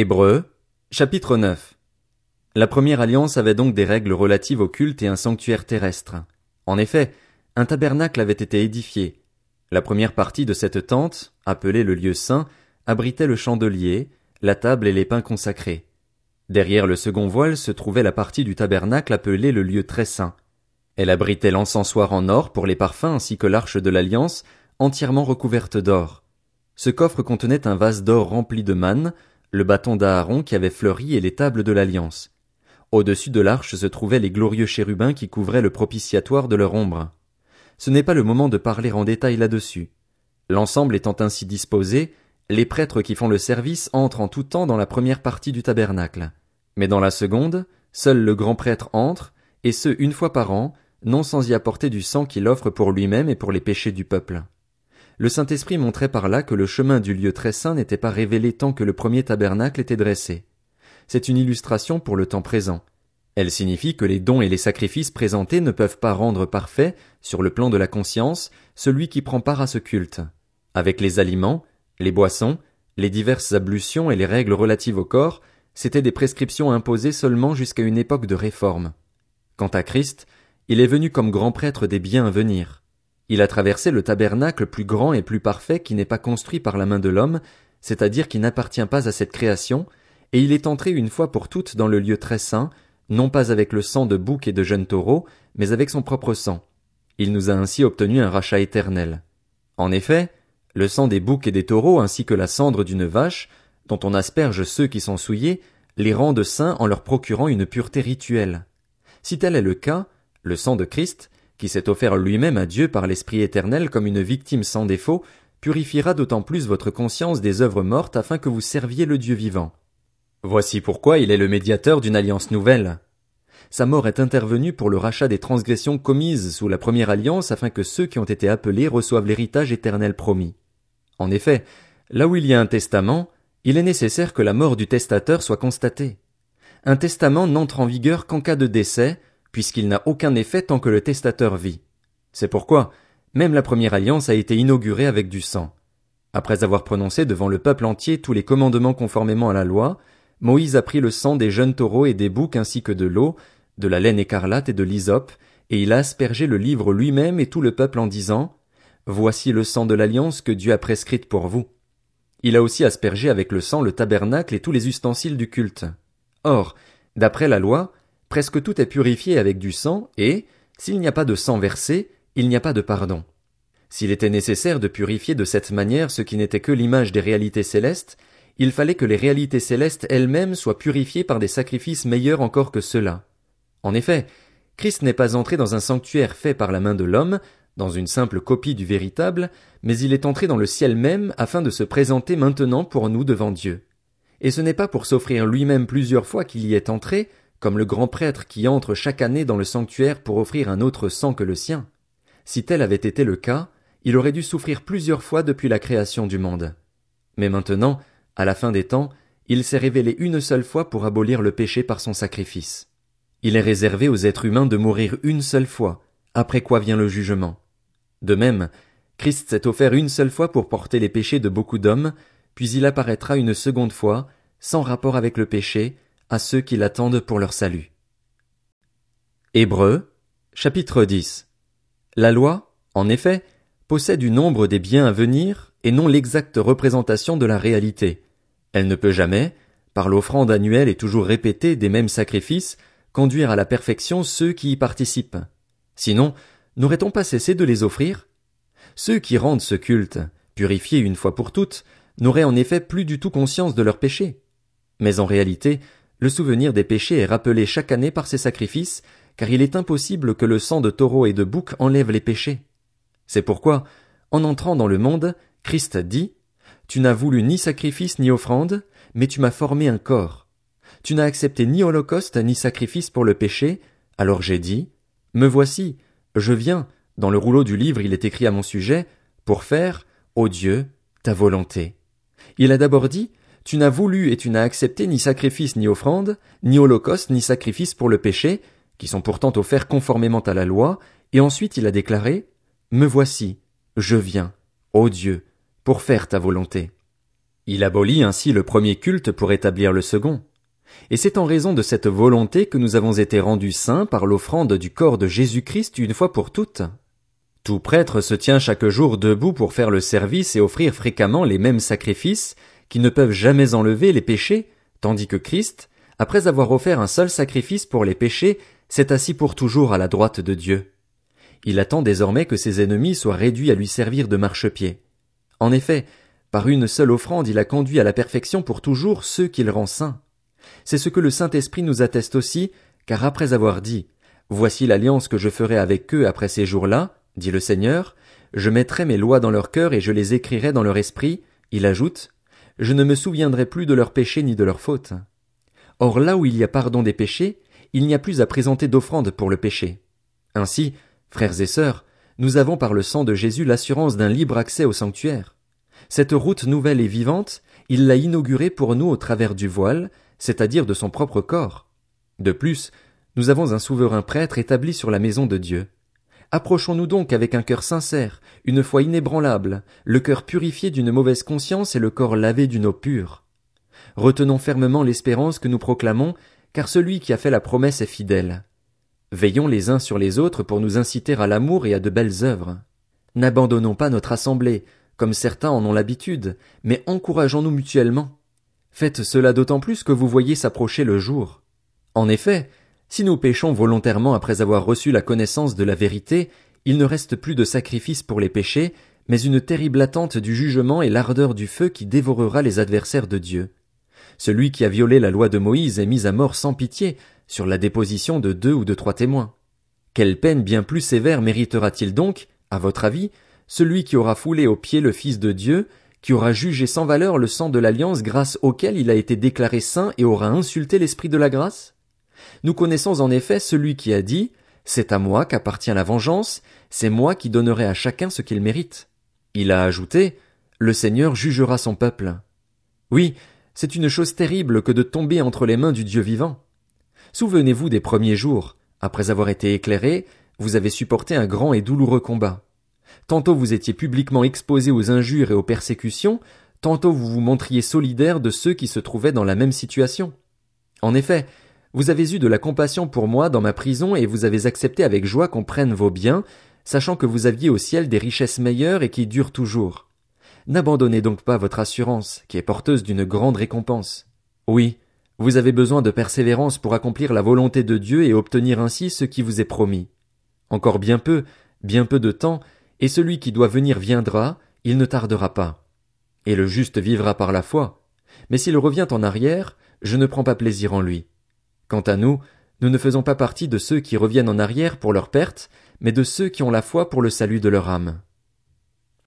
Hébreux, chapitre 9. La première alliance avait donc des règles relatives au culte et un sanctuaire terrestre. En effet, un tabernacle avait été édifié. La première partie de cette tente, appelée le lieu saint, abritait le chandelier, la table et les pains consacrés. Derrière le second voile se trouvait la partie du tabernacle appelée le lieu très saint. Elle abritait l'encensoir en or pour les parfums ainsi que l'arche de l'alliance, entièrement recouverte d'or. Ce coffre contenait un vase d'or rempli de manne, le bâton d'Aaron qui avait fleuri et les tables de l'alliance. Au-dessus de l'arche se trouvaient les glorieux chérubins qui couvraient le propitiatoire de leur ombre. Ce n'est pas le moment de parler en détail là-dessus. L'ensemble étant ainsi disposé, les prêtres qui font le service entrent en tout temps dans la première partie du tabernacle. Mais dans la seconde, seul le grand prêtre entre, et ce une fois par an, non sans y apporter du sang qu'il offre pour lui-même et pour les péchés du peuple. Le Saint-Esprit montrait par là que le chemin du lieu très saint n'était pas révélé tant que le premier tabernacle était dressé. C'est une illustration pour le temps présent. Elle signifie que les dons et les sacrifices présentés ne peuvent pas rendre parfait, sur le plan de la conscience, celui qui prend part à ce culte. Avec les aliments, les boissons, les diverses ablutions et les règles relatives au corps, c'étaient des prescriptions imposées seulement jusqu'à une époque de réforme. Quant à Christ, il est venu comme grand prêtre des biens à venir. Il a traversé le tabernacle plus grand et plus parfait qui n'est pas construit par la main de l'homme, c'est-à-dire qui n'appartient pas à cette création, et il est entré une fois pour toutes dans le lieu très saint, non pas avec le sang de bouc et de jeunes taureaux, mais avec son propre sang. Il nous a ainsi obtenu un rachat éternel. En effet, le sang des boucs et des taureaux ainsi que la cendre d'une vache, dont on asperge ceux qui sont souillés, les rendent saints en leur procurant une pureté rituelle. Si tel est le cas, le sang de Christ, qui s'est offert lui-même à Dieu par l'Esprit éternel comme une victime sans défaut, purifiera d'autant plus votre conscience des œuvres mortes afin que vous serviez le Dieu vivant. Voici pourquoi il est le médiateur d'une alliance nouvelle. Sa mort est intervenue pour le rachat des transgressions commises sous la première alliance afin que ceux qui ont été appelés reçoivent l'héritage éternel promis. En effet, là où il y a un testament, il est nécessaire que la mort du testateur soit constatée. Un testament n'entre en vigueur qu'en cas de décès, puisqu'il n'a aucun effet tant que le testateur vit. C'est pourquoi même la première alliance a été inaugurée avec du sang. Après avoir prononcé devant le peuple entier tous les commandements conformément à la loi, Moïse a pris le sang des jeunes taureaux et des boucs ainsi que de l'eau, de la laine écarlate et de l'hysope, et il a aspergé le livre lui-même et tout le peuple en disant, Voici le sang de l'alliance que Dieu a prescrite pour vous. Il a aussi aspergé avec le sang le tabernacle et tous les ustensiles du culte. Or, d'après la loi, presque tout est purifié avec du sang, et, s'il n'y a pas de sang versé, il n'y a pas de pardon. S'il était nécessaire de purifier de cette manière ce qui n'était que l'image des réalités célestes, il fallait que les réalités célestes elles-mêmes soient purifiées par des sacrifices meilleurs encore que ceux-là. En effet, Christ n'est pas entré dans un sanctuaire fait par la main de l'homme, dans une simple copie du véritable, mais il est entré dans le ciel même afin de se présenter maintenant pour nous devant Dieu. Et ce n'est pas pour s'offrir lui-même plusieurs fois qu'il y est entré, comme le grand prêtre qui entre chaque année dans le sanctuaire pour offrir un autre sang que le sien. Si tel avait été le cas, il aurait dû souffrir plusieurs fois depuis la création du monde. Mais maintenant, à la fin des temps, il s'est révélé une seule fois pour abolir le péché par son sacrifice. Il est réservé aux êtres humains de mourir une seule fois, après quoi vient le jugement. De même, Christ s'est offert une seule fois pour porter les péchés de beaucoup d'hommes, puis il apparaîtra une seconde fois, sans rapport avec le péché, à ceux qui l'attendent pour leur salut. Hébreux, chapitre 10. La loi, en effet, possède du nombre des biens à venir et non l'exacte représentation de la réalité. Elle ne peut jamais, par l'offrande annuelle et toujours répétée des mêmes sacrifices, conduire à la perfection ceux qui y participent. Sinon, n'aurait-on pas cessé de les offrir? Ceux qui rendent ce culte, purifiés une fois pour toutes, n'auraient en effet plus du tout conscience de leurs péchés. Mais en réalité, le souvenir des péchés est rappelé chaque année par ces sacrifices, car il est impossible que le sang de taureau et de bouc enlève les péchés. C'est pourquoi, en entrant dans le monde, Christ dit, Tu n'as voulu ni sacrifice ni offrande, mais tu m'as formé un corps. Tu n'as accepté ni holocauste ni sacrifice pour le péché, alors j'ai dit, Me voici, je viens, dans le rouleau du livre il est écrit à mon sujet, pour faire, ô Dieu, ta volonté. Il a d'abord dit, Tu n'as voulu et tu n'as accepté ni sacrifice ni offrande, ni holocauste ni sacrifice pour le péché, qui sont pourtant offerts conformément à la loi, et ensuite il a déclaré, Me voici, je viens, ô Dieu, pour faire ta volonté. Il abolit ainsi le premier culte pour établir le second. Et c'est en raison de cette volonté que nous avons été rendus saints par l'offrande du corps de Jésus-Christ une fois pour toutes. Tout prêtre se tient chaque jour debout pour faire le service et offrir fréquemment les mêmes sacrifices qui ne peuvent jamais enlever les péchés, tandis que Christ, après avoir offert un seul sacrifice pour les péchés, s'est assis pour toujours à la droite de Dieu. Il attend désormais que ses ennemis soient réduits à lui servir de marchepied. En effet, par une seule offrande il a conduit à la perfection pour toujours ceux qu'il rend saints. C'est ce que le Saint-Esprit nous atteste aussi, car après avoir dit, Voici l'alliance que je ferai avec eux après ces jours-là, dit le Seigneur, je mettrai mes lois dans leur cœur et je les écrirai dans leur esprit, il ajoute, je ne me souviendrai plus de leurs péchés ni de leurs fautes. Or là où il y a pardon des péchés, il n'y a plus à présenter d'offrande pour le péché. Ainsi, frères et sœurs, nous avons par le sang de Jésus l'assurance d'un libre accès au sanctuaire. Cette route nouvelle et vivante, il l'a inaugurée pour nous au travers du voile, c'est-à-dire de son propre corps. De plus, nous avons un souverain prêtre établi sur la maison de Dieu. Approchons-nous donc avec un cœur sincère, une foi inébranlable, le cœur purifié d'une mauvaise conscience et le corps lavé d'une eau pure. Retenons fermement l'espérance que nous proclamons, car celui qui a fait la promesse est fidèle. Veillons les uns sur les autres pour nous inciter à l'amour et à de belles œuvres. N'abandonnons pas notre assemblée, comme certains en ont l'habitude, mais encourageons-nous mutuellement. Faites cela d'autant plus que vous voyez s'approcher le jour. En effet, si nous péchons volontairement après avoir reçu la connaissance de la vérité, il ne reste plus de sacrifice pour les péchés, mais une terrible attente du jugement et l'ardeur du feu qui dévorera les adversaires de Dieu. Celui qui a violé la loi de Moïse est mis à mort sans pitié, sur la déposition de deux ou de trois témoins. Quelle peine bien plus sévère méritera-t-il donc, à votre avis, celui qui aura foulé aux pieds le Fils de Dieu, qui aura jugé sans valeur le sang de l'alliance grâce auquel il a été déclaré saint et aura insulté l'esprit de la grâce? Nous connaissons en effet celui qui a dit C'est à moi qu'appartient la vengeance, c'est moi qui donnerai à chacun ce qu'il mérite. Il a ajouté Le Seigneur jugera son peuple. Oui, c'est une chose terrible que de tomber entre les mains du Dieu vivant. Souvenez-vous des premiers jours. Après avoir été éclairé, vous avez supporté un grand et douloureux combat. Tantôt vous étiez publiquement exposé aux injures et aux persécutions, tantôt vous vous montriez solidaire de ceux qui se trouvaient dans la même situation. En effet, vous avez eu de la compassion pour moi dans ma prison et vous avez accepté avec joie qu'on prenne vos biens, sachant que vous aviez au ciel des richesses meilleures et qui durent toujours. N'abandonnez donc pas votre assurance, qui est porteuse d'une grande récompense. Oui, vous avez besoin de persévérance pour accomplir la volonté de Dieu et obtenir ainsi ce qui vous est promis. Encore bien peu, bien peu de temps, et celui qui doit venir viendra, il ne tardera pas. Et le juste vivra par la foi. Mais s'il revient en arrière, je ne prends pas plaisir en lui. Quant à nous, nous ne faisons pas partie de ceux qui reviennent en arrière pour leur perte, mais de ceux qui ont la foi pour le salut de leur âme.